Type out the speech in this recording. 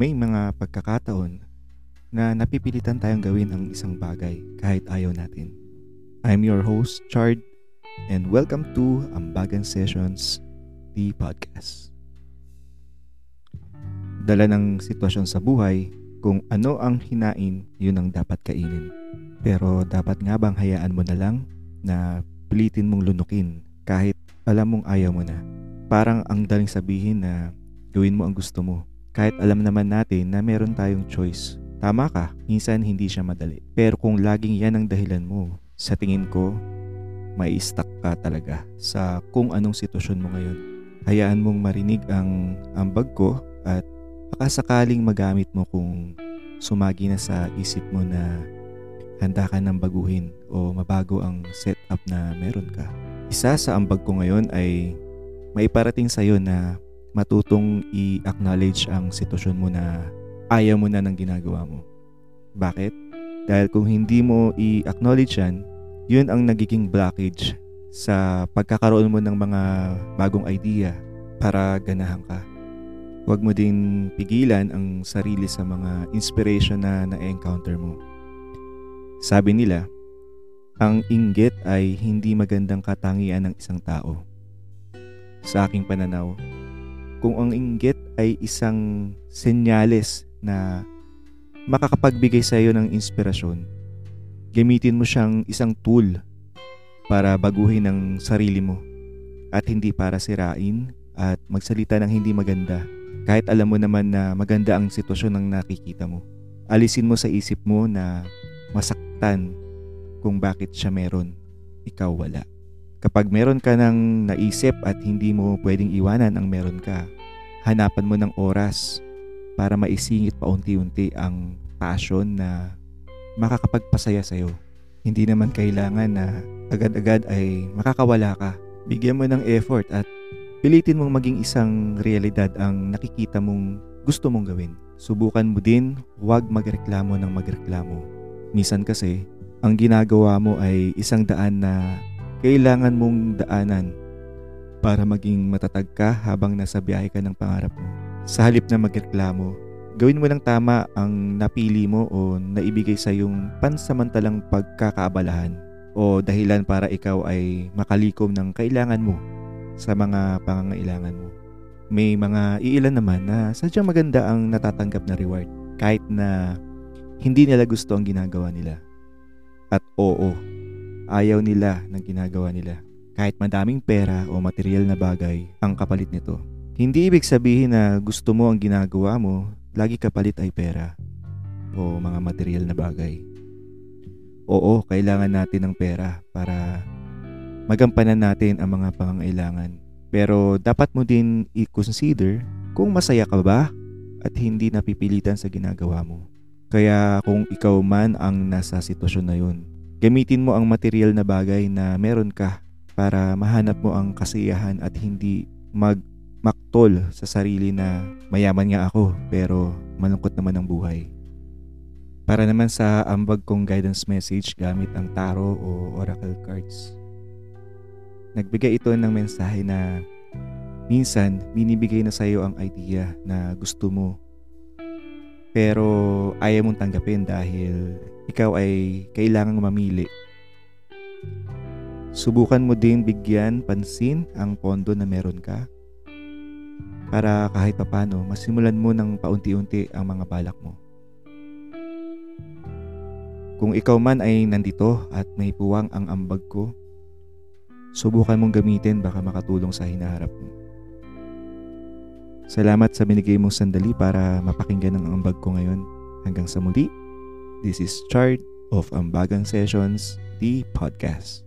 May mga pagkakataon na napipilitan tayong gawin ang isang bagay kahit ayaw natin. I'm your host, Chard, and welcome to Ambagan Sessions, the podcast. Dala ng sitwasyon sa buhay, kung ano ang hinain, yun ang dapat kainin. Pero dapat nga bang hayaan mo na lang na pilitin mong lunukin kahit alam mong ayaw mo na. Parang ang daling sabihin na gawin mo ang gusto mo. Kahit alam naman natin na meron tayong choice. Tama ka, minsan hindi siya madali. Pero kung laging yan ang dahilan mo, sa tingin ko, may stuck ka talaga sa kung anong sitwasyon mo ngayon. Hayaan mong marinig ang ambag ko at baka sakaling magamit mo kung sumagi na sa isip mo na handa ka ng baguhin o mabago ang setup na meron ka. Isa sa ambag ko ngayon ay maiparating sa iyo na matutong i-acknowledge ang sitwasyon mo na ayaw mo na ng ginagawa mo. Bakit? Dahil kung hindi mo i-acknowledge yan, yun ang nagiging blockage sa pagkakaroon mo ng mga bagong idea para ganahan ka. Huwag mo din pigilan ang sarili sa mga inspiration na na-encounter mo. Sabi nila, ang inggit ay hindi magandang katangian ng isang tao. Sa aking pananaw, kung ang inggit ay isang senyales na makakapagbigay sa iyo ng inspirasyon, gamitin mo siyang isang tool para baguhin ang sarili mo at hindi para sirain at magsalita ng hindi maganda kahit alam mo naman na maganda ang sitwasyon ng nakikita mo. Alisin mo sa isip mo na masaktan kung bakit siya meron, ikaw wala. Kapag meron ka ng naisip at hindi mo pwedeng iwanan ang meron ka, hanapan mo ng oras para maisingit paunti-unti ang passion na makakapagpasaya sa'yo. Hindi naman kailangan na agad-agad ay makakawala ka. Bigyan mo ng effort at pilitin mong maging isang realidad ang nakikita mong gusto mong gawin. Subukan mo din huwag magreklamo ng magreklamo. Misan kasi, ang ginagawa mo ay isang daan na kailangan mong daanan para maging matatag ka habang nasa biyahe ka ng pangarap mo. Sa halip na magreklamo, gawin mo ng tama ang napili mo o naibigay sa yung pansamantalang pagkakaabalahan o dahilan para ikaw ay makalikom ng kailangan mo sa mga pangangailangan mo. May mga iilan naman na sadyang maganda ang natatanggap na reward kahit na hindi nila gusto ang ginagawa nila. At oo, ayaw nila ng ginagawa nila. Kahit madaming pera o material na bagay ang kapalit nito. Hindi ibig sabihin na gusto mo ang ginagawa mo, lagi kapalit ay pera o mga material na bagay. Oo, kailangan natin ng pera para magampanan natin ang mga pangangailangan. Pero dapat mo din i-consider kung masaya ka ba at hindi napipilitan sa ginagawa mo. Kaya kung ikaw man ang nasa sitwasyon na yun, gamitin mo ang material na bagay na meron ka para mahanap mo ang kasiyahan at hindi magmaktol sa sarili na mayaman nga ako pero malungkot naman ang buhay. Para naman sa ambag kong guidance message gamit ang tarot o oracle cards. Nagbigay ito ng mensahe na minsan binibigay na sa iyo ang idea na gusto mo pero ayaw mong tanggapin dahil ikaw ay kailangang mamili. Subukan mo din bigyan pansin ang pondo na meron ka para kahit papano masimulan mo ng paunti-unti ang mga balak mo. Kung ikaw man ay nandito at may puwang ang ambag ko, subukan mong gamitin baka makatulong sa hinaharap mo. Salamat sa binigay mong sandali para mapakinggan ang ambag ko ngayon. Hanggang sa muli, this is Chart of Ambagan Sessions, the podcast.